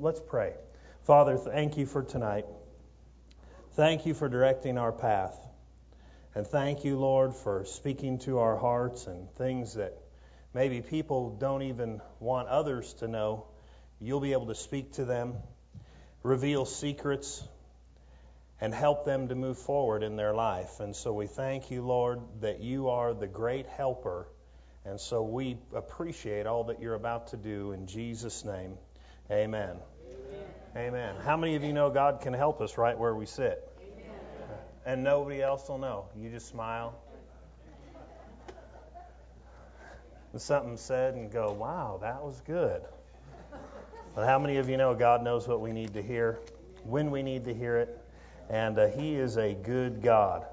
let's pray. Father, thank you for tonight. Thank you for directing our path. And thank you, Lord, for speaking to our hearts and things that maybe people don't even want others to know. You'll be able to speak to them, reveal secrets, and help them to move forward in their life. And so we thank you, Lord, that you are the great helper. And so we appreciate all that you're about to do in Jesus' name. Amen. Amen. How many of you know God can help us right where we sit? and nobody else will know. You just smile. And something said and go, wow, that was good. But how many of you know God knows what we need to hear, when we need to hear it, and uh, He is a good God.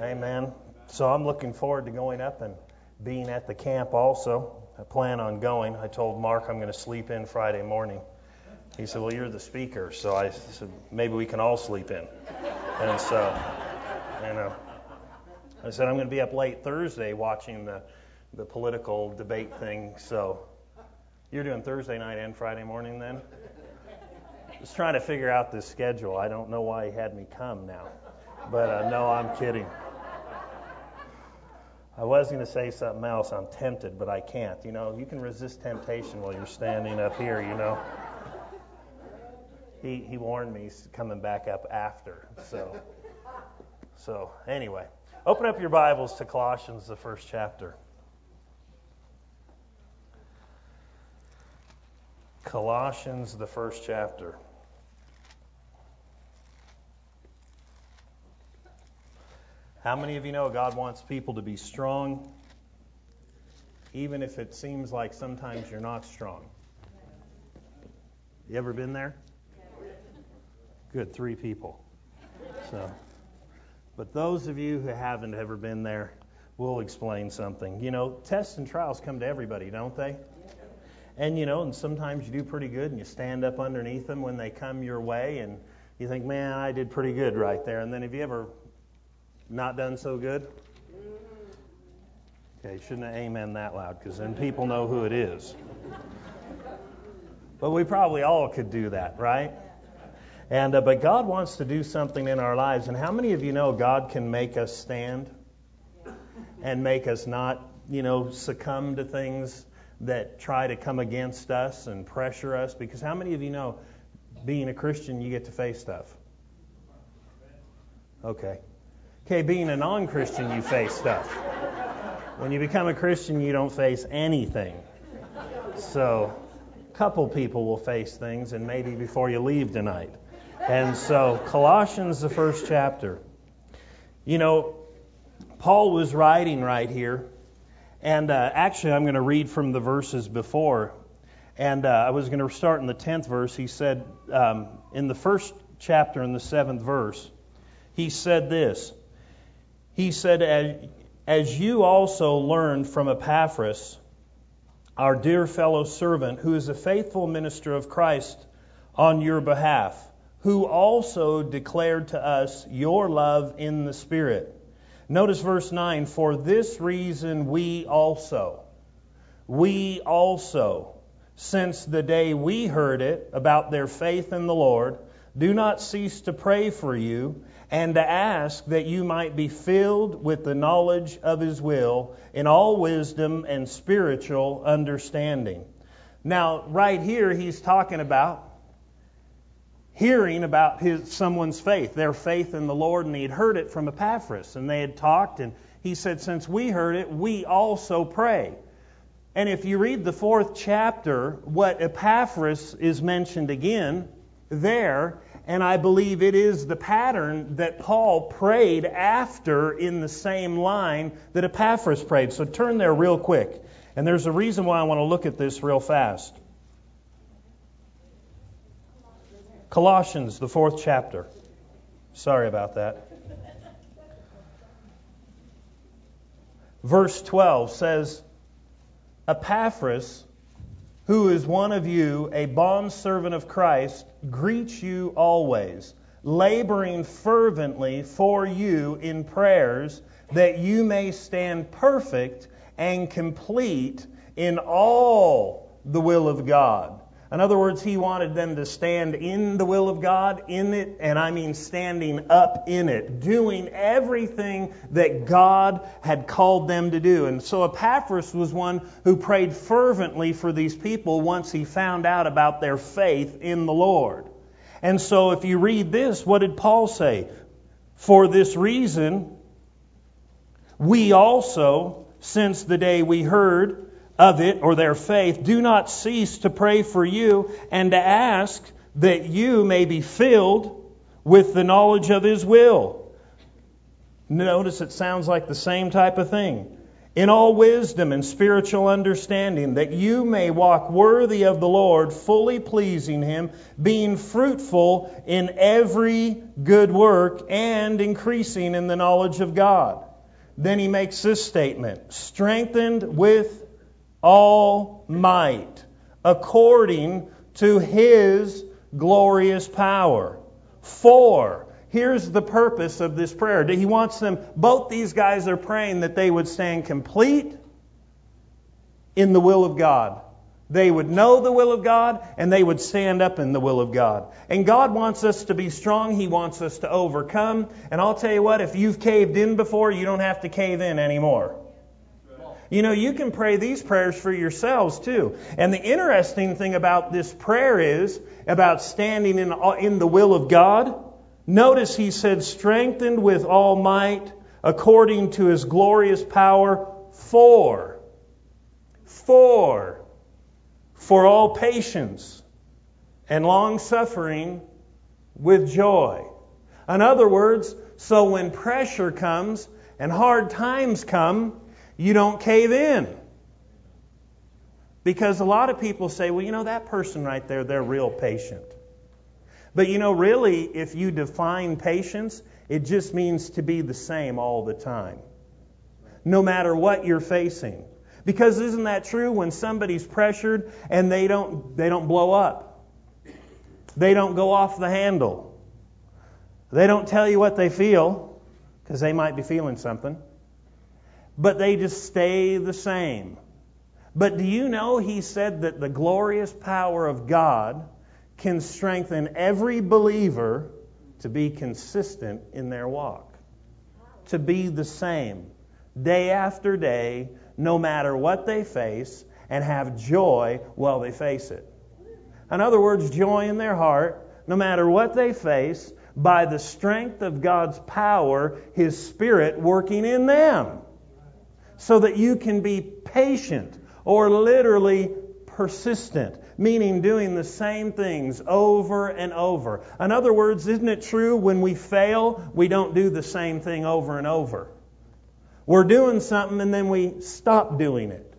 Amen. So I'm looking forward to going up and being at the camp also. I plan on going. I told Mark I'm going to sleep in Friday morning. He said, Well, you're the speaker. So I said, Maybe we can all sleep in. And so, you know, I said, I'm going to be up late Thursday watching the, the political debate thing. So you're doing Thursday night and Friday morning then? Just trying to figure out this schedule. I don't know why he had me come now. But uh, no, I'm kidding. I was going to say something else. I'm tempted, but I can't. You know, you can resist temptation while you're standing up here, you know he, he warned me he's coming back up after. So, so anyway, open up your Bibles to Colossians, the first chapter. Colossians, the first chapter. How many of you know God wants people to be strong, even if it seems like sometimes you're not strong? You ever been there? Good, three people. So, but those of you who haven't ever been there, we'll explain something. You know, tests and trials come to everybody, don't they? And you know, and sometimes you do pretty good, and you stand up underneath them when they come your way, and you think, man, I did pretty good right there. And then have you ever not done so good? Okay, shouldn't have amen that loud, because then people know who it is. But we probably all could do that, right? And uh, but God wants to do something in our lives. And how many of you know God can make us stand and make us not, you know, succumb to things that try to come against us and pressure us? Because how many of you know being a Christian you get to face stuff? Okay. Okay, being a non-Christian you face stuff. When you become a Christian you don't face anything. So, a couple people will face things and maybe before you leave tonight. And so, Colossians, the first chapter. You know, Paul was writing right here, and uh, actually, I'm going to read from the verses before. And uh, I was going to start in the 10th verse. He said, um, in the first chapter, in the 7th verse, he said this. He said, as, you also learned from Epaphras, our dear fellow servant, who is a faithful minister of Christ on your behalf who also declared to us your love in the Spirit. Notice verse 9 For this reason we also, we also, since the day we heard it about their faith in the Lord, do not cease to pray for you and to ask that you might be filled with the knowledge of His will in all wisdom and spiritual understanding. Now, right here, he's talking about hearing about his, someone's faith, their faith in the Lord, and he had heard it from Epaphras, and they had talked, and he said, Since we heard it, we also pray. And if you read the fourth chapter, what Epaphras is mentioned again there, and I believe it is the pattern that Paul prayed after in the same line that Epaphras prayed. So turn there real quick. And there's a reason why I want to look at this real fast. Colossians, the fourth chapter. Sorry about that. Verse 12 says, Epaphras, who is one of you, a bondservant of Christ, greets you always, laboring fervently for you in prayers, that you may stand perfect and complete in all the will of God In other words, he wanted them to stand in the will of God, in it, and I mean standing up in it, doing everything that God had called them to do. And so Epaphras was one who prayed fervently for these people once he found out about their faith in the Lord. And so if you read this, what did Paul say? For this reason, we also, since the day we heard, of it or their faith, do not cease to pray for you and to ask that you may be filled with the knowledge of His will. Notice it sounds like the same type of thing. In all wisdom and spiritual understanding, that you may walk worthy of the Lord, fully pleasing Him, being fruitful in every good work and increasing in the knowledge of God. Then he makes this statement strengthened with all might, according to his glorious power. For, here's the purpose of this prayer. He wants them, both these guys are praying that they would stand complete in the will of God. They would know the will of God and they would stand up in the will of God. And God wants us to be strong. He wants us to overcome. And I'll tell you what, if you've caved in before, you don't have to cave in anymore. You know, you can pray these prayers for yourselves too. And the interesting thing about this prayer is about standing in, in the will of God. Notice he said, strengthened with all might according to his glorious power for, for, for all patience and long suffering with joy. In other words, so when pressure comes and hard times come, you don't cave in. Because a lot of people say, well, you know, that person right there, they're real patient. But you know, really, if you define patience, it just means to be the same all the time. No matter what you're facing. Because isn't that true when somebody's pressured and they don't they don't blow up? They don't go off the handle. They don't tell you what they feel because they might be feeling something but they just stay the same. But do you know he said that the glorious power of God can strengthen every believer to be consistent in their walk, to be the same day after day, no matter what they face, and have joy while they face it. In other words, joy in their heart, no matter what they face, by the strength of God's power, His Spirit working in them so that you can be patient or literally persistent, meaning doing the same things over and over. In other words, isn't it true when we fail, we don't do the same thing over and over? We're doing something and then we stop doing it.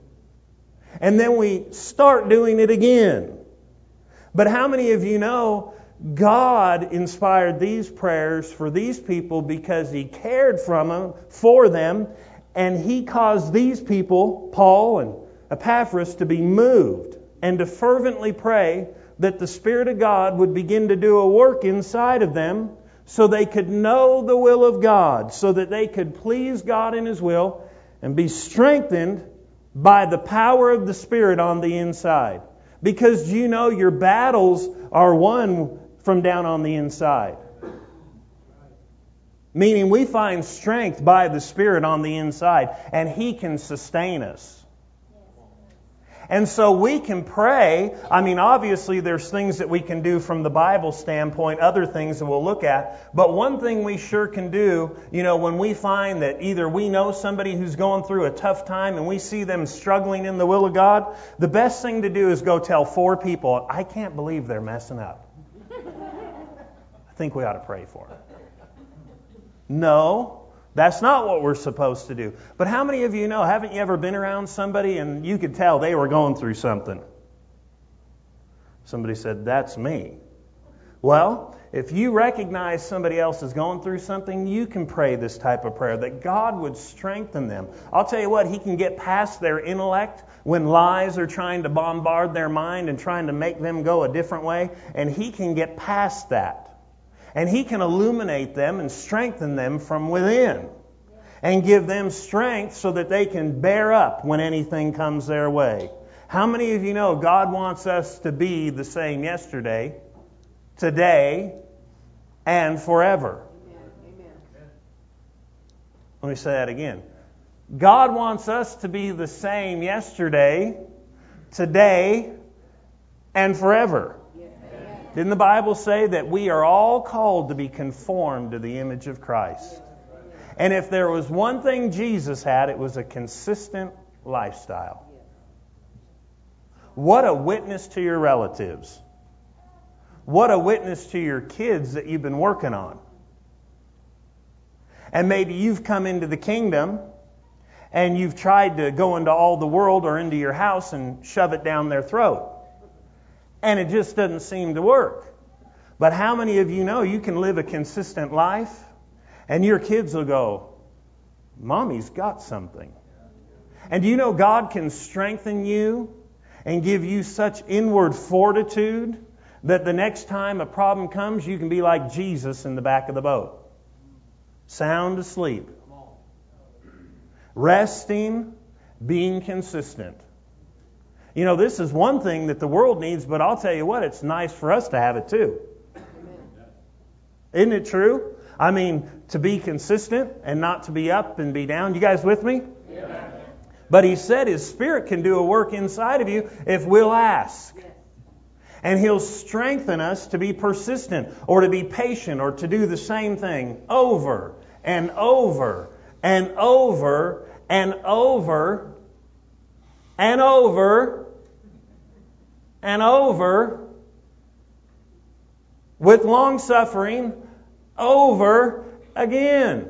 And then we start doing it again. But how many of you know God inspired these prayers for these people because He cared from them, for them and he caused these people, Paul and Epaphras, to be moved and to fervently pray that the Spirit of God would begin to do a work inside of them so they could know the will of God, so that they could please God in His will and be strengthened by the power of the Spirit on the inside. Because you know your battles are won from down on the inside. Meaning we find strength by the Spirit on the inside, and He can sustain us. And so we can pray. I mean, obviously, there's things that we can do from the Bible standpoint, other things that we'll look at. But one thing we sure can do, you know, when we find that either we know somebody who's going through a tough time and we see them struggling in the will of God, the best thing to do is go tell four people, I can't believe they're messing up. I think we ought to pray for them. No, that's not what we're supposed to do. But how many of you know, haven't you ever been around somebody and you could tell they were going through something? Somebody said, That's me. Well, if you recognize somebody else is going through something, you can pray this type of prayer that God would strengthen them. I'll tell you what, He can get past their intellect when lies are trying to bombard their mind and trying to make them go a different way, and He can get past that and He can illuminate them and strengthen them from within and give them strength so that they can bear up when anything comes their way. How many of you know God wants us to be the same yesterday, today, and forever? Let me say that again. God wants us to be the same yesterday, today, and forever. Didn't the Bible say that we are all called to be conformed to the image of Christ? And if there was one thing Jesus had, it was a consistent lifestyle. What a witness to your relatives. What a witness to your kids that you've been working on. And maybe you've come into the kingdom and you've tried to go into all the world or into your house and shove it down their throat. And it just doesn't seem to work. But how many of you know you can live a consistent life and your kids will go, Mommy's got something. And do you know God can strengthen you and give you such inward fortitude that the next time a problem comes, you can be like Jesus in the back of the boat, sound asleep, resting, being consistent. You know, this is one thing that the world needs, but I'll tell you what, it's nice for us to have it too. Isn't it true? I mean, to be consistent and not to be up and be down. You guys with me? Yeah. But he said his spirit can do a work inside of you if we'll ask. And he'll strengthen us to be persistent or to be patient or to do the same thing over and over and over and over and over and over with long suffering over again.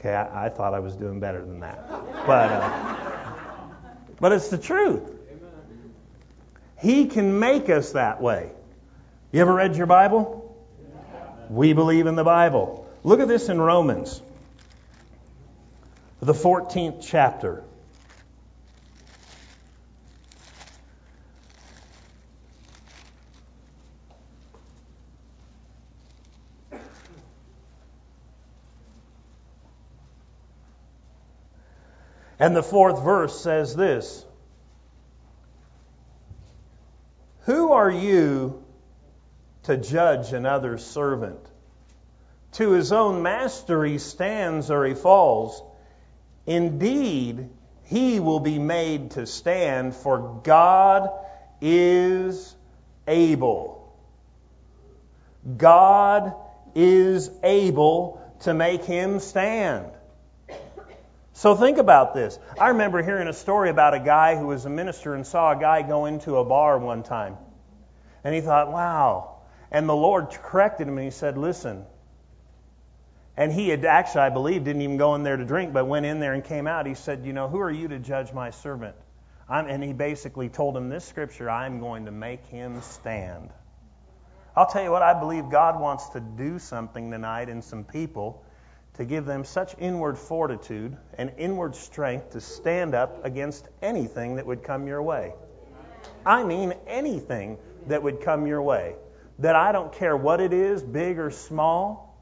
Okay, I, I, thought I was doing better than that. But, uh, but it's the truth. He can make us that way. You ever read your Bible? We believe in the Bible. Look at this in Romans, the 14th chapter. And the fourth verse says this Who are you to judge another's servant? To his own master he stands or he falls. Indeed, he will be made to stand, for God is able. God is able to make him stand. So think about this. I remember hearing a story about a guy who was a minister and saw a guy go into a bar one time. And he thought, wow. And the Lord corrected him and he said, listen. And he had actually, I believe, didn't even go in there to drink, but went in there and came out. He said, You know, who are you to judge my servant? I'm, and he basically told him this scripture I'm going to make him stand. I'll tell you what, I believe God wants to do something tonight in some people to give them such inward fortitude and inward strength to stand up against anything that would come your way. I mean, anything that would come your way. That I don't care what it is, big or small,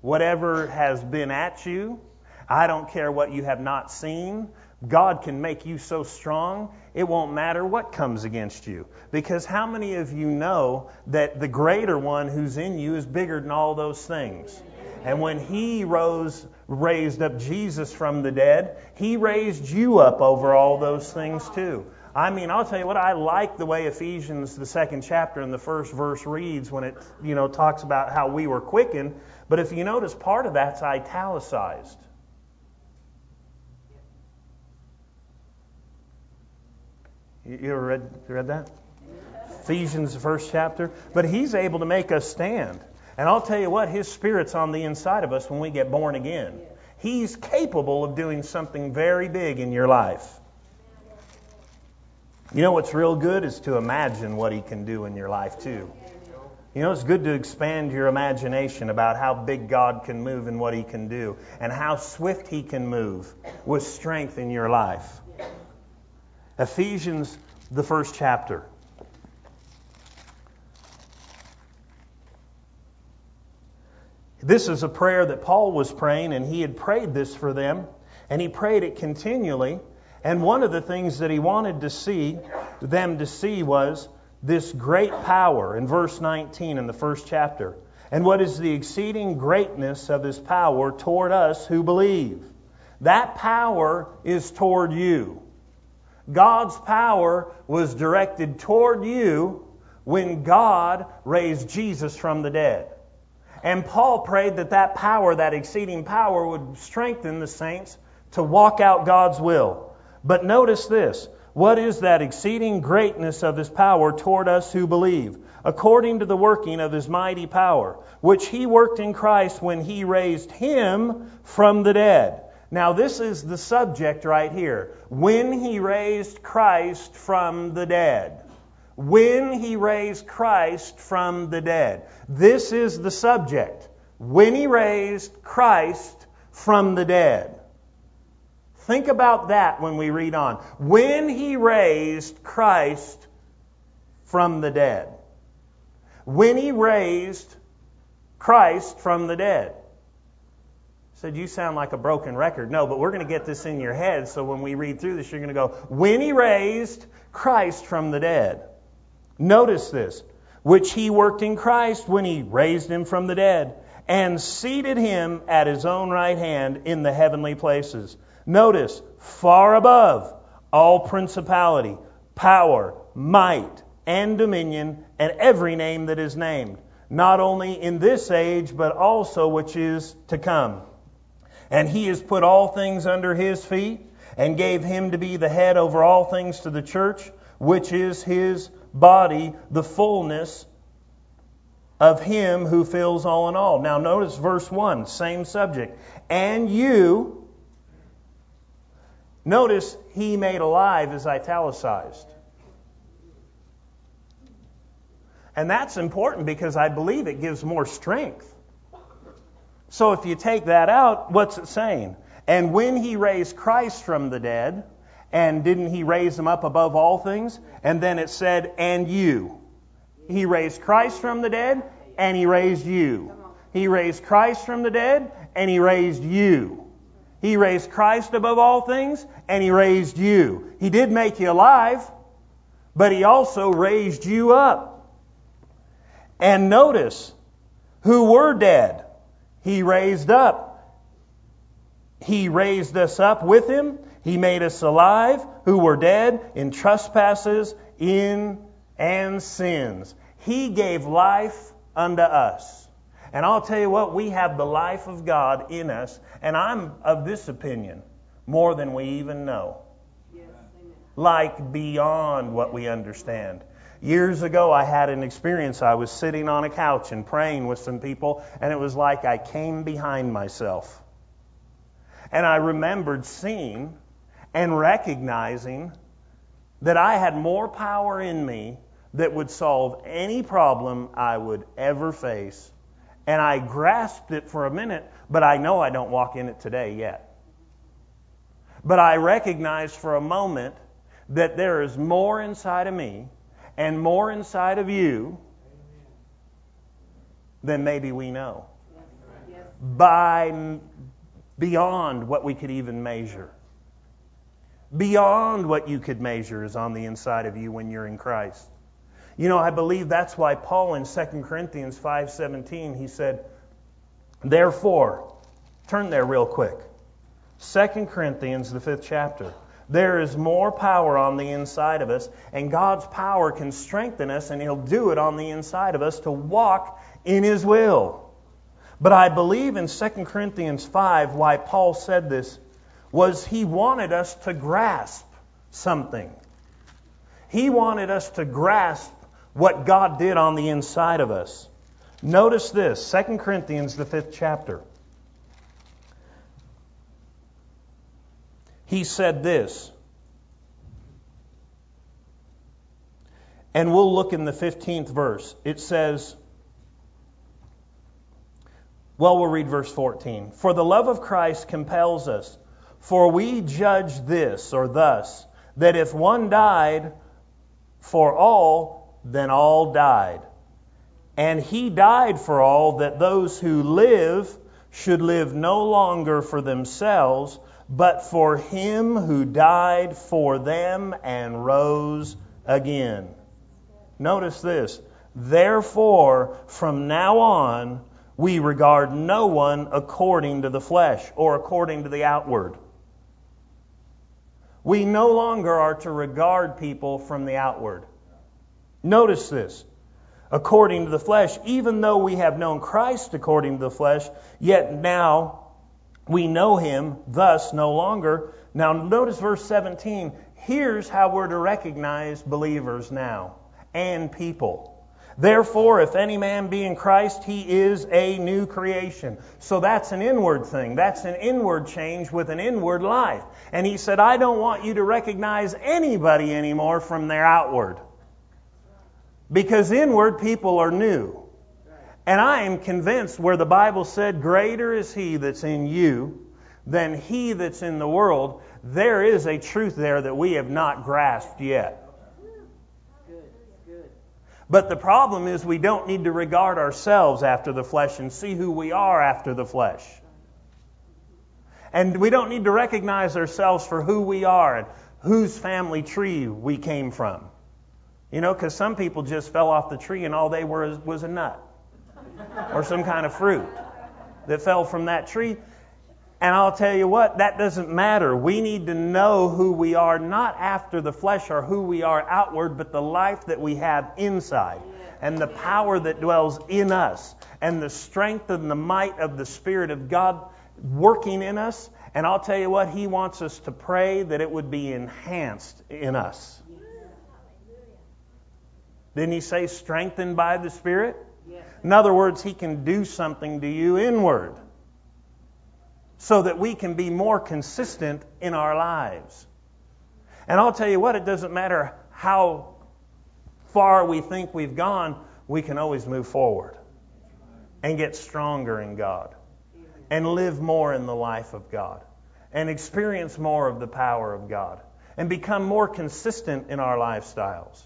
whatever has been at you, I don't care what you have not seen. God can make you so strong, it won't matter what comes against you. Because how many of you know that the greater one who's in you is bigger than all those things? And when he rose, raised up Jesus from the dead, he raised you up over all those things too. I mean, I'll tell you what, I like the way Ephesians, the second chapter and the first verse reads when it, you know, talks about how we were quickened. But if you notice, part of that's italicized. You ever read, read that? Ephesians, the first chapter. But he's able to make us stand. And I'll tell you what, His Spirit's on the inside of us when we get born again. He's capable of doing something very big in your life. You know what's real good is to imagine what He can do in your life, too. You know, it's good to expand your imagination about how big God can move and what He can do, and how swift He can move with strength in your life. Ephesians, the first chapter. This is a prayer that Paul was praying, and he had prayed this for them. And he prayed it continually. And one of the things that he wanted to see, them to see, was this great power in verse 19 in the first chapter. And what is the exceeding greatness of his power toward us who believe? That power is toward you. God's power was directed toward you when God raised Jesus from the dead. And Paul prayed that that power, that exceeding power, would strengthen the saints to walk out God's will. But notice this what is that exceeding greatness of his power toward us who believe? According to the working of his mighty power, which he worked in Christ when he raised him from the dead. Now, this is the subject right here. When he raised Christ from the dead. When he raised Christ from the dead. This is the subject. When he raised Christ from the dead. Think about that when we read on. When he raised Christ from the dead. When he raised Christ from the dead. Said, You sound like a broken record. No, but we're going to get this in your head so when we read through this, you're going to go, When he raised Christ from the dead. Notice this, which he worked in Christ when he raised him from the dead and seated him at his own right hand in the heavenly places Notice, far above all principality, power, might, and dominion, and every name that is named, not only in this age, but also which is to come. And he has put all things under his feet, and gave him to be the head over all things to the church, which is his body, the fullness of him who fills all in all. Now, notice verse 1, same subject. And you, Notice he made alive is italicized. And that's important because I believe it gives more strength. So if you take that out, what's it saying? And when he raised Christ from the dead, and didn't he raise him up above all things? And then it said, and you. He raised Christ from the dead, and he raised you. He raised Christ from the dead, and he raised you. He raised Christ above all things, and He raised you. He did make you alive, but He also raised you up. And notice, who were dead, He raised up. He raised us up with Him. He made us alive, who were dead in trespasses, in and sins. He gave life unto us. And I'll tell you what, we have the life of God in us, and I'm of this opinion more than we even know. like beyond what we understand. Years ago, I had an experience. I was sitting on a couch and praying with some people, and it was like I came behind myself. And I remembered seeing and recognizing that I had more power in me that would solve any problem I would ever face and I grasped it for a minute, but I know I don't walk in it today yet. But I recognized for a moment that there is more inside of me and more inside of you than maybe we know. By beyond what we could even measure. Beyond what you could measure is on the inside of you when you're in Christ. You know, I believe that's why Paul in 2 Corinthians 5:17 he said, "Therefore, turn there real quick. 2 Corinthians the 5th chapter. There is more power on the inside of us, and God's power can strengthen us, and He'll do it on the inside of us to walk in His will. But I believe in 2 Corinthians 5 why Paul said this was he wanted us to grasp something. He wanted us to grasp what God did on the inside of us. Notice this 2 Corinthians, the fifth chapter. He said this. And we'll look in the 15th verse. It says, well, we'll read verse 14. For the love of Christ compels us, for we judge this or thus, that if one died for all, then all died. And he died for all that those who live should live no longer for themselves, but for him who died for them and rose again. Notice this. Therefore, from now on, we regard no one according to the flesh or according to the outward. We no longer are to regard people from the outward. Notice this. According to the flesh, even though we have known Christ according to the flesh, yet now we know him thus no longer. Now, notice verse 17. Here's how we're to recognize believers now and people. Therefore, if any man be in Christ, he is a new creation. So that's an inward thing. That's an inward change with an inward life. And he said, I don't want you to recognize anybody anymore from their outward. Because inward people are new. And I am convinced where the Bible said, Greater is he that's in you than he that's in the world, there is a truth there that we have not grasped yet. But the problem is we don't need to regard ourselves after the flesh and see who we are after the flesh. And we don't need to recognize ourselves for who we are and whose family tree we came from. You know, because some people just fell off the tree and all they were was a nut or some kind of fruit that fell from that tree. And I'll tell you what, that doesn't matter. We need to know who we are, not after the flesh or who we are outward, but the life that we have inside and the power that dwells in us and the strength and the might of the Spirit of God working in us. And I'll tell you what, He wants us to pray that it would be enhanced in us. Didn't He say strengthened by the Spirit? In other words, He can do something to you inward so that we can be more consistent in our lives. And I'll tell you what, it doesn't matter how far we think we've gone, we can always move forward and get stronger in God and live more in the life of God and experience more of the power of God and become more consistent in our lifestyles.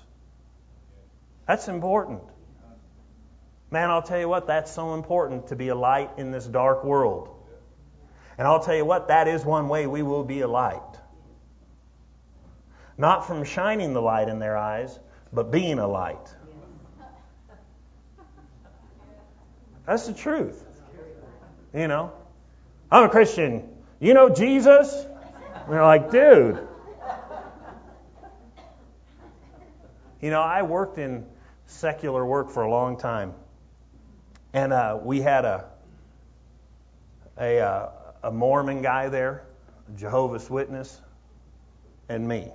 That's important. Man, I'll tell you what, that's so important to be a light in this dark world. And I'll tell you what, that is one way we will be a light. Not from shining the light in their eyes, but being a light. That's the truth. You know, I'm a Christian. You know Jesus? And they're like, dude. You know, I worked in secular work for a long time. And uh, we had a a, uh, a Mormon guy there, a Jehovah's Witness, and me.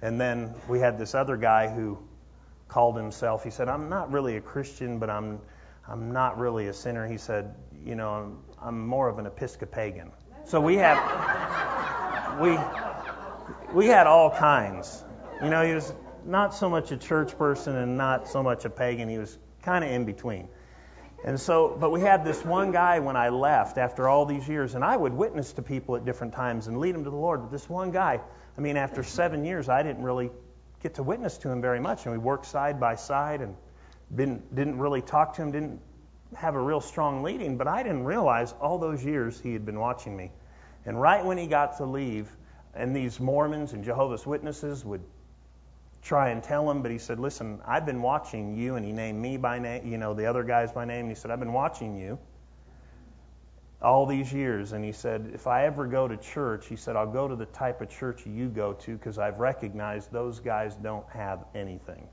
And then we had this other guy who called himself. He said, "I'm not really a Christian, but I'm I'm not really a sinner." He said, "You know, I'm, I'm more of an Episcopalian." So we had we we had all kinds. You know, he was not so much a church person and not so much a pagan. He was kind of in between. And so, but we had this one guy when I left after all these years, and I would witness to people at different times and lead them to the Lord. But this one guy, I mean, after seven years, I didn't really get to witness to him very much, and we worked side by side and didn't didn't really talk to him, didn't have a real strong leading. But I didn't realize all those years he had been watching me. And right when he got to leave, and these Mormons and Jehovah's Witnesses would try and tell him, but he said, Listen, I've been watching you. And he named me by name, you know, the other guys by name. He said, I've been watching you all these years. And he said, If I ever go to church, he said, I'll go to the type of church you go to because I've recognized those guys don't have anything.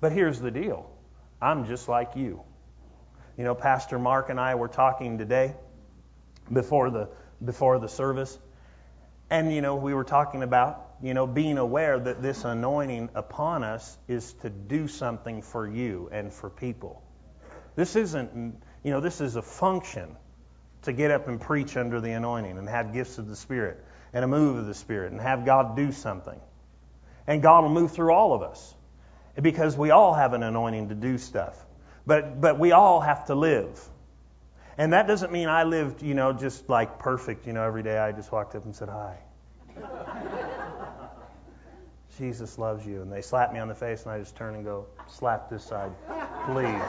But here's the deal I'm just like you. You know, Pastor Mark and I were talking today before the before the service, and you know, we were talking about you know, being aware that this anointing upon us is to do something for you and for people. This isn't, you know, this is a function to get up and preach under the anointing and have gifts of the Spirit and a move of the Spirit and have God do something. And God will move through all of us because we all have an anointing to do stuff. But, but we all have to live. And that doesn't mean I lived, you know, just like perfect, you know, every day I just walked up and said hi. Jesus loves you. And they slap me on the face, and I just turn and go, slap this side, please.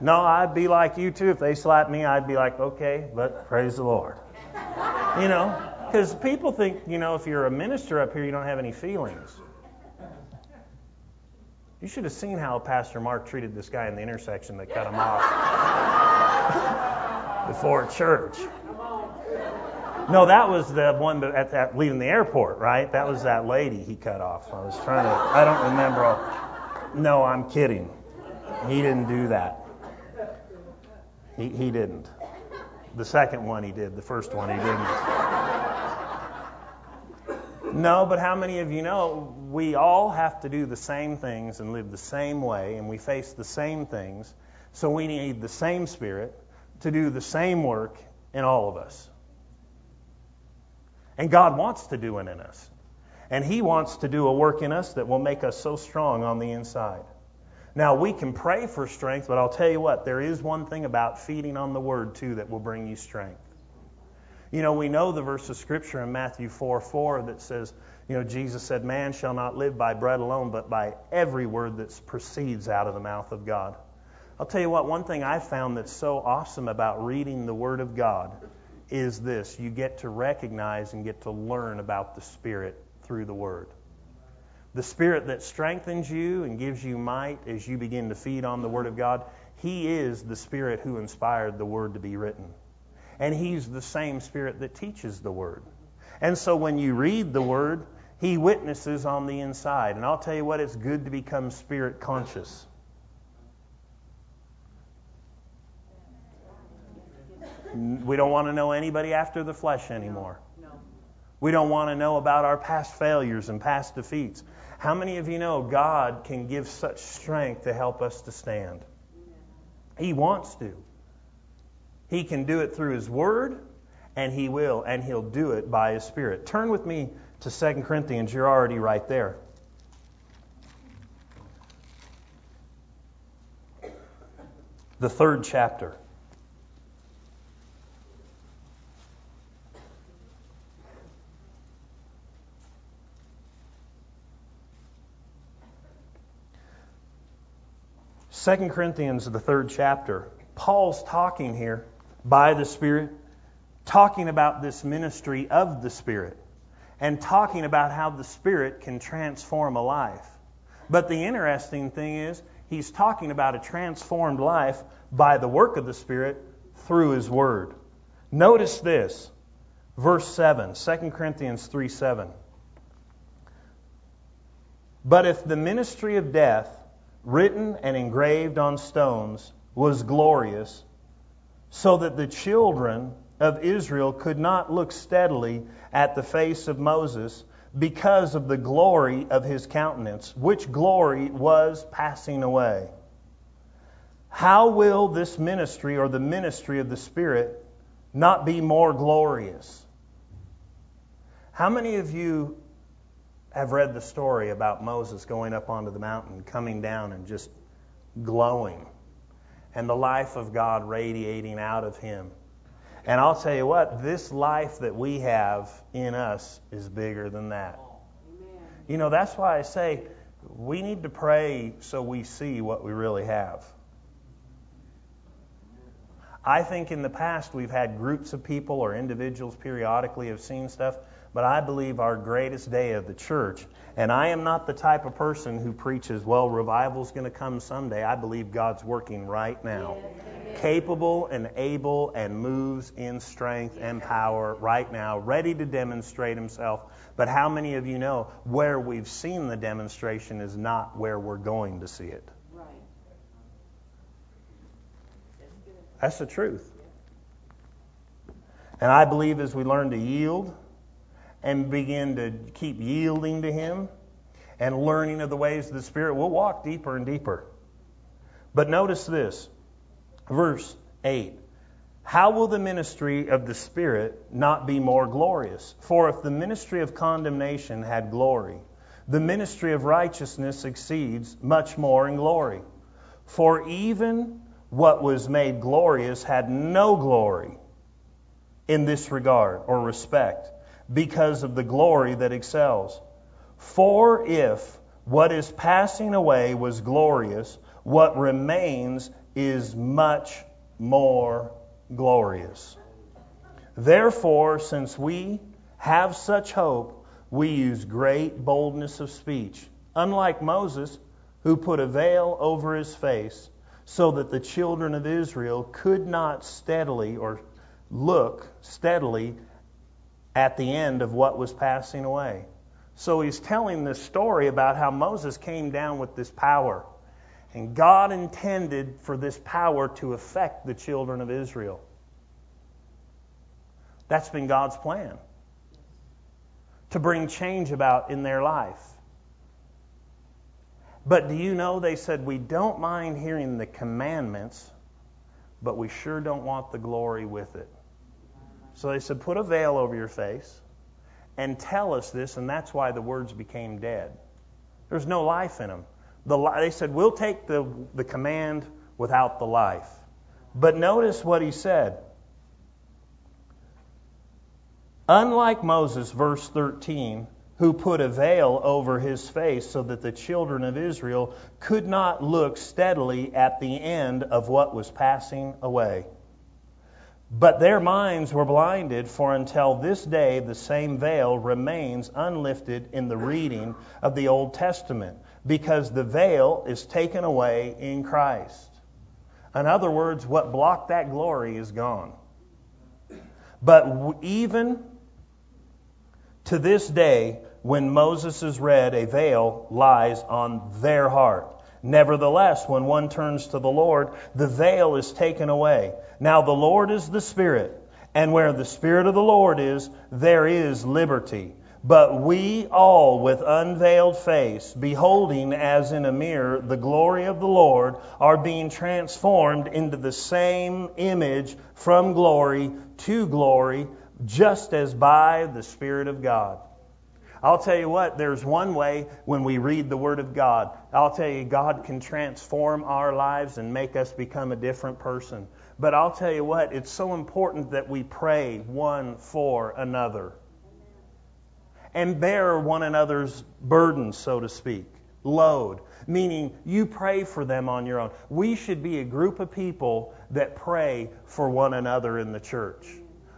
No, I'd be like you too. If they slapped me, I'd be like, okay, but praise the Lord. You know, because people think, you know, if you're a minister up here, you don't have any feelings. You should have seen how Pastor Mark treated this guy in the intersection that cut him off before church. No, that was the one at that leaving the airport, right? That was that lady he cut off. I was trying to. I don't remember. No, I'm kidding. He didn't do that. He he didn't. The second one he did. The first one he didn't. No, but how many of you know we all have to do the same things and live the same way, and we face the same things, so we need the same Spirit to do the same work in all of us. And God wants to do it in us. And He wants to do a work in us that will make us so strong on the inside. Now, we can pray for strength, but I'll tell you what, there is one thing about feeding on the Word, too, that will bring you strength. You know, we know the verse of Scripture in Matthew 4 4 that says, you know, Jesus said, Man shall not live by bread alone, but by every word that proceeds out of the mouth of God. I'll tell you what, one thing I found that's so awesome about reading the Word of God is this you get to recognize and get to learn about the Spirit through the Word. The Spirit that strengthens you and gives you might as you begin to feed on the Word of God, He is the Spirit who inspired the Word to be written. And He's the same Spirit that teaches the Word. And so when you read the Word, He witnesses on the inside. And I'll tell you what, it's good to become Spirit conscious. We don't want to know anybody after the flesh anymore. We don't want to know about our past failures and past defeats. How many of you know God can give such strength to help us to stand? He wants to. He can do it through His Word, and He will, and He'll do it by His Spirit. Turn with me to 2 Corinthians. You're already right there. The third chapter. 2 Corinthians, the third chapter, Paul's talking here by the Spirit, talking about this ministry of the Spirit, and talking about how the Spirit can transform a life. But the interesting thing is, he's talking about a transformed life by the work of the Spirit through his word. Notice this, verse 7, 2 Corinthians 3 7. But if the ministry of death, written and engraved on stones, was glorious, so that the children of Israel could not look steadily at the face of Moses because of the glory of his countenance, which glory was passing away. How will this ministry or the ministry of the Spirit not be more glorious? How many of you have read the story about Moses going up onto the mountain, coming down, and just glowing, and the life of God radiating out of him. And I'll tell you what, this life that we have in us is bigger than that. Amen. You know, that's why I say we need to pray so we see what we really have. I think in the past we've had groups of people or individuals periodically have seen stuff but I believe our greatest day of the church. And I am not the type of person who preaches, well, revival's going to come someday. I believe God's working right now. Capable and able and moves in strength and power right now, ready to demonstrate himself. But how many of you know where we've seen the demonstration is not where we're going to see it? That's the truth. And I believe as we learn to yield, and begin to keep yielding to Him and learning of the ways of the Spirit, we'll walk deeper and deeper. But notice this, verse 8. How will the ministry of the Spirit not be more glorious? For if the ministry of condemnation had glory, the ministry of righteousness exceeds much more in glory. For even what was made glorious had no glory in this regard or respect because of the glory that excels. For if what is passing away was glorious, what remains is much more glorious. Therefore, since we have such hope, we use great boldness of speech, unlike Moses, who put a veil over his face so that the children of Israel could not steadily or look steadily at the end of what was passing away. So he's telling this story about how Moses came down with this power. And God intended for this power to affect the children of Israel. That's been God's plan to bring change about in their life. But do you know they said, We don't mind hearing the commandments, but we sure don't want the glory with it. So they said, Put a veil over your face and tell us this, and that's why the words became dead. There's no life in them. The, they said, We'll take the, the command without the life. But notice what he said. Unlike Moses, verse 13, who put a veil over his face so that the children of Israel could not look steadily at the end of what was passing away. But their minds were blinded, for until this day the same veil remains unlifted in the reading of the Old Testament, because the veil is taken away in Christ. In other words, what blocked that glory is gone. But even to this day, when Moses is read, a veil lies on their heart. Nevertheless, when one turns to the Lord, the veil is taken away. Now the Lord is the Spirit, and where the Spirit of the Lord is, there is liberty. But we all, with unveiled face, beholding as in a mirror the glory of the Lord, are being transformed into the same image from glory to glory just as by the Spirit of God. I'll tell you what, there's one way when we read the Word of God. I'll tell you, God can transform our lives and make us become a different person. But I'll tell you what, it's so important that we pray one for another and bear one another's burdens, so to speak. Load, meaning you pray for them on your own. We should be a group of people that pray for one another in the church.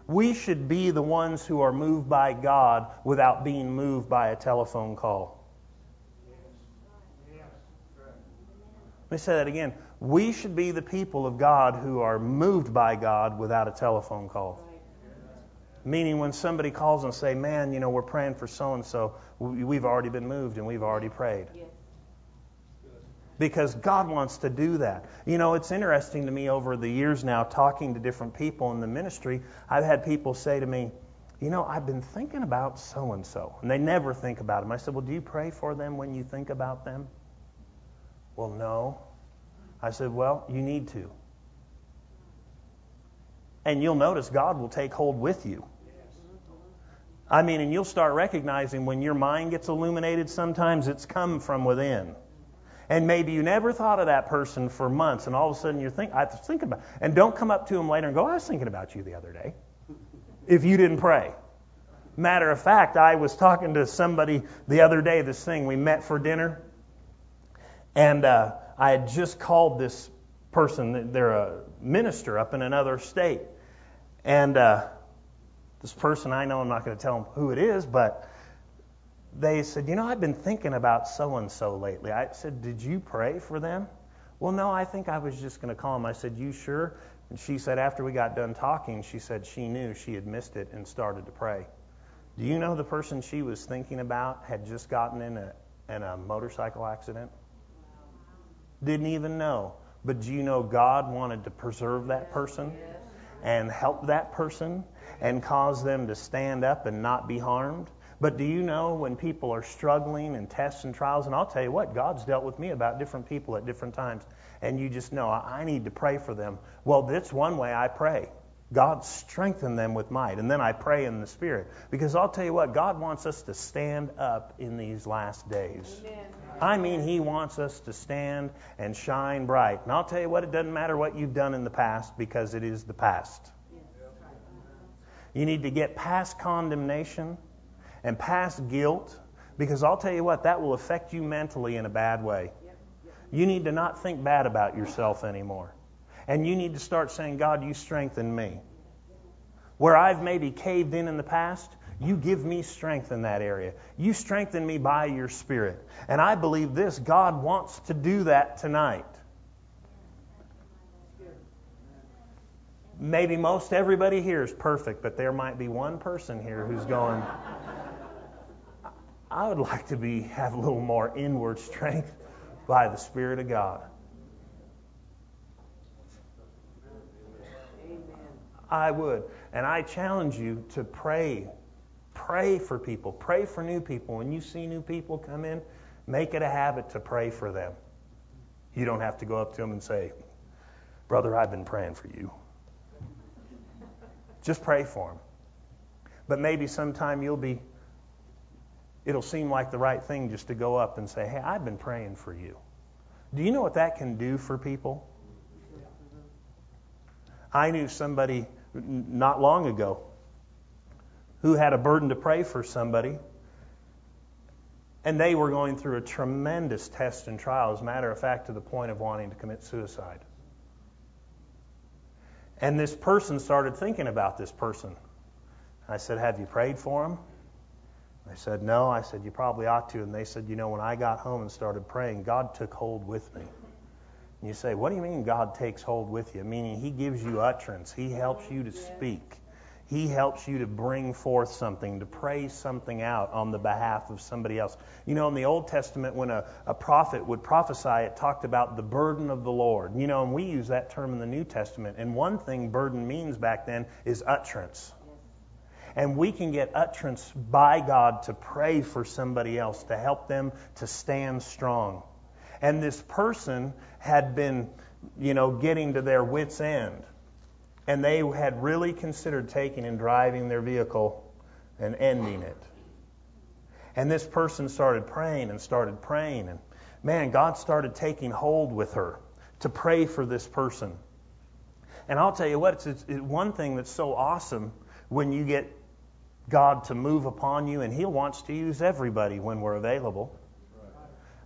We should be the ones who are moved by God without being moved by a telephone call. Let me say that again. We should be the people of God who are moved by God without a telephone call. Meaning, when somebody calls and say, "Man, you know, we're praying for so and so," we've already been moved and we've already prayed because God wants to do that. You know, it's interesting to me over the years now, talking to different people in the ministry, I've had people say to me, You know, I've been thinking about so and so. And they never think about them. I said, Well, do you pray for them when you think about them? Well, no. I said, Well, you need to. And you'll notice God will take hold with you. I mean, and you'll start recognizing when your mind gets illuminated, sometimes it's come from within. And maybe you never thought of that person for months, and all of a sudden you're think, I was thinking about. And don't come up to them later and go, I was thinking about you the other day. If you didn't pray. Matter of fact, I was talking to somebody the other day. This thing we met for dinner, and uh, I had just called this person. They're a minister up in another state, and uh, this person I know. I'm not going to tell them who it is, but they said, You know, I've been thinking about so and so lately. I said, Did you pray for them? Well, no, I think I was just going to call them. I said, You sure? And she said, after we got done talking, she said she knew she had missed it and started to pray. Do you know the person she was thinking about had just gotten in a, in a motorcycle accident? Didn't even know. But do you know God wanted to preserve that person and help that person and cause them to stand up and not be harmed? But do you know when people are struggling and tests and trials? And I'll tell you what, God's dealt with me about different people at different times. And you just know, I need to pray for them. Well, that's one way I pray. God strengthen them with might. And then I pray in the Spirit. Because I'll tell you what, God wants us to stand up in these last days. Amen. I mean, He wants us to stand and shine bright. And I'll tell you what, it doesn't matter what you've done in the past because it is the past. You need to get past condemnation and past guilt, because I'll tell you what, that will affect you mentally in a bad way. You need to not think bad about yourself anymore. And you need to start saying, God, you strengthen me. Where I've maybe caved in in the past, you give me strength in that area. You strengthen me by your Spirit. And I believe this God wants to do that tonight. Maybe most everybody here is perfect, but there might be one person here who's going, I would like to be have a little more inward strength by the Spirit of God. I would. And I challenge you to pray. Pray for people. Pray for new people. When you see new people come in, make it a habit to pray for them. You don't have to go up to them and say, Brother, I've been praying for you. Just pray for them. But maybe sometime you'll be, it'll seem like the right thing just to go up and say, Hey, I've been praying for you. Do you know what that can do for people? I knew somebody not long ago who had a burden to pray for somebody. And they were going through a tremendous test and trial, as a matter of fact, to the point of wanting to commit suicide. And this person started thinking about this person. I said, Have you prayed for him? They said, No. I said, You probably ought to. And they said, You know, when I got home and started praying, God took hold with me. And you say, What do you mean God takes hold with you? Meaning He gives you utterance, He helps you to speak. He helps you to bring forth something, to pray something out on the behalf of somebody else. You know, in the Old Testament, when a, a prophet would prophesy, it talked about the burden of the Lord. You know, and we use that term in the New Testament. And one thing burden means back then is utterance. And we can get utterance by God to pray for somebody else, to help them to stand strong. And this person had been, you know, getting to their wits' end and they had really considered taking and driving their vehicle and ending it. And this person started praying and started praying, and man, God started taking hold with her to pray for this person. And I'll tell you what, it's, it's, one thing that's so awesome when you get God to move upon you, and He wants to use everybody when we're available.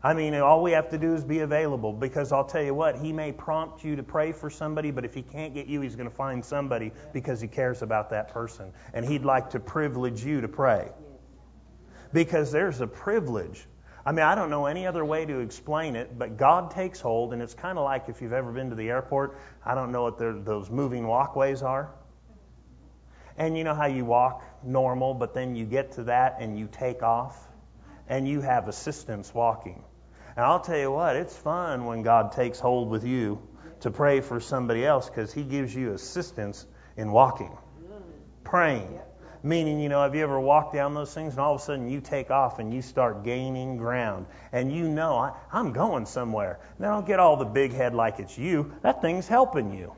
I mean, all we have to do is be available because I'll tell you what, he may prompt you to pray for somebody, but if he can't get you, he's going to find somebody because he cares about that person. And he'd like to privilege you to pray. Because there's a privilege. I mean, I don't know any other way to explain it, but God takes hold, and it's kind of like if you've ever been to the airport. I don't know what those moving walkways are. And you know how you walk normal, but then you get to that and you take off, and you have assistance walking. And I'll tell you what, it's fun when God takes hold with you to pray for somebody else because He gives you assistance in walking, praying. Meaning, you know, have you ever walked down those things and all of a sudden you take off and you start gaining ground and you know, I, I'm going somewhere. Now, don't get all the big head like it's you. That thing's helping you.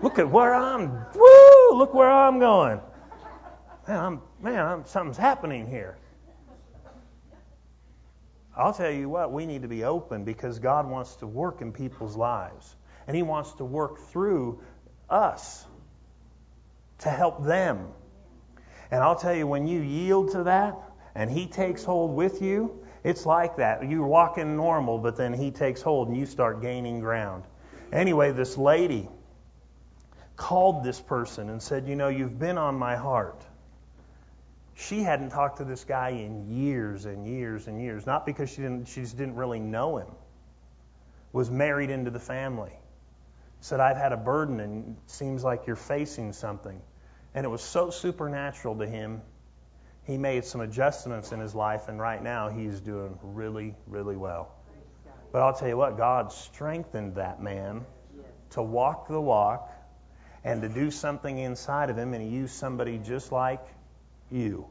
Look at where I'm, woo, look where I'm going. Man, I'm, man, I'm, something's happening here. I'll tell you what, we need to be open because God wants to work in people's lives. And He wants to work through us to help them. And I'll tell you, when you yield to that and He takes hold with you, it's like that. You're walking normal, but then He takes hold and you start gaining ground. Anyway, this lady called this person and said, You know, you've been on my heart she hadn't talked to this guy in years and years and years. Not because she didn't, she just didn't really know him. Was married into the family. Said, I've had a burden and it seems like you're facing something. And it was so supernatural to him. He made some adjustments in his life, and right now he's doing really, really well. But I'll tell you what, God strengthened that man to walk the walk and to do something inside of him, and he used somebody just like you.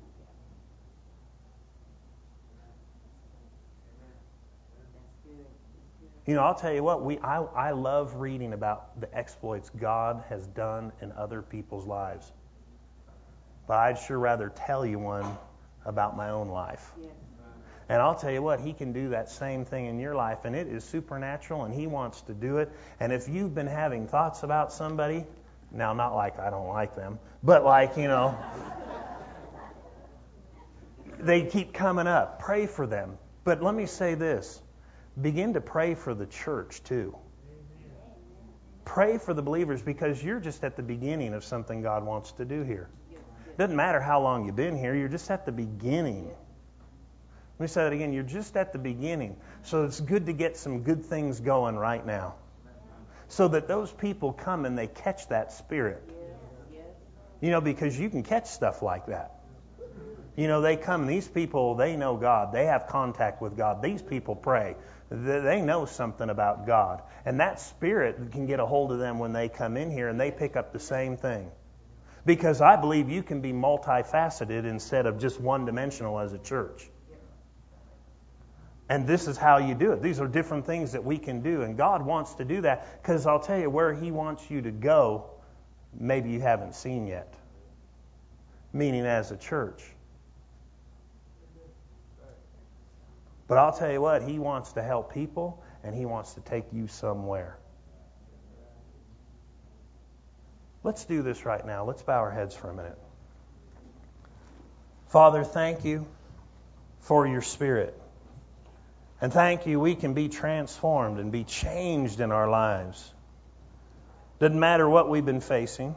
You know, I'll tell you what, we, I, I love reading about the exploits God has done in other people's lives. But I'd sure rather tell you one about my own life. And I'll tell you what, He can do that same thing in your life, and it is supernatural, and He wants to do it. And if you've been having thoughts about somebody, now, not like I don't like them, but like, you know, they keep coming up. Pray for them. But let me say this begin to pray for the church too. Pray for the believers because you're just at the beginning of something God wants to do here. Doesn't matter how long you've been here, you're just at the beginning. Let me say that again. You're just at the beginning. So it's good to get some good things going right now. So that those people come and they catch that spirit. You know, because you can catch stuff like that. You know, they come, these people, they know God. They have contact with God. These people pray. They know something about God. And that spirit can get a hold of them when they come in here and they pick up the same thing. Because I believe you can be multifaceted instead of just one dimensional as a church. And this is how you do it. These are different things that we can do. And God wants to do that because I'll tell you where He wants you to go, maybe you haven't seen yet. Meaning as a church. But I'll tell you what, He wants to help people and He wants to take you somewhere. Let's do this right now. Let's bow our heads for a minute. Father, thank you for your Spirit. And thank you, we can be transformed and be changed in our lives. Doesn't matter what we've been facing.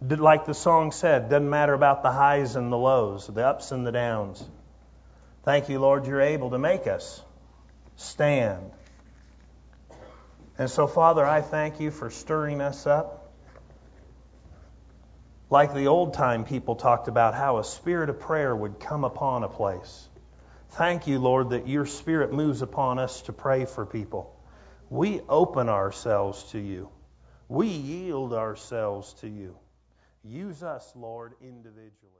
Like the song said, doesn't matter about the highs and the lows, the ups and the downs. Thank you, Lord, you're able to make us stand. And so, Father, I thank you for stirring us up. Like the old time people talked about how a spirit of prayer would come upon a place. Thank you, Lord, that your spirit moves upon us to pray for people. We open ourselves to you. We yield ourselves to you. Use us, Lord, individually.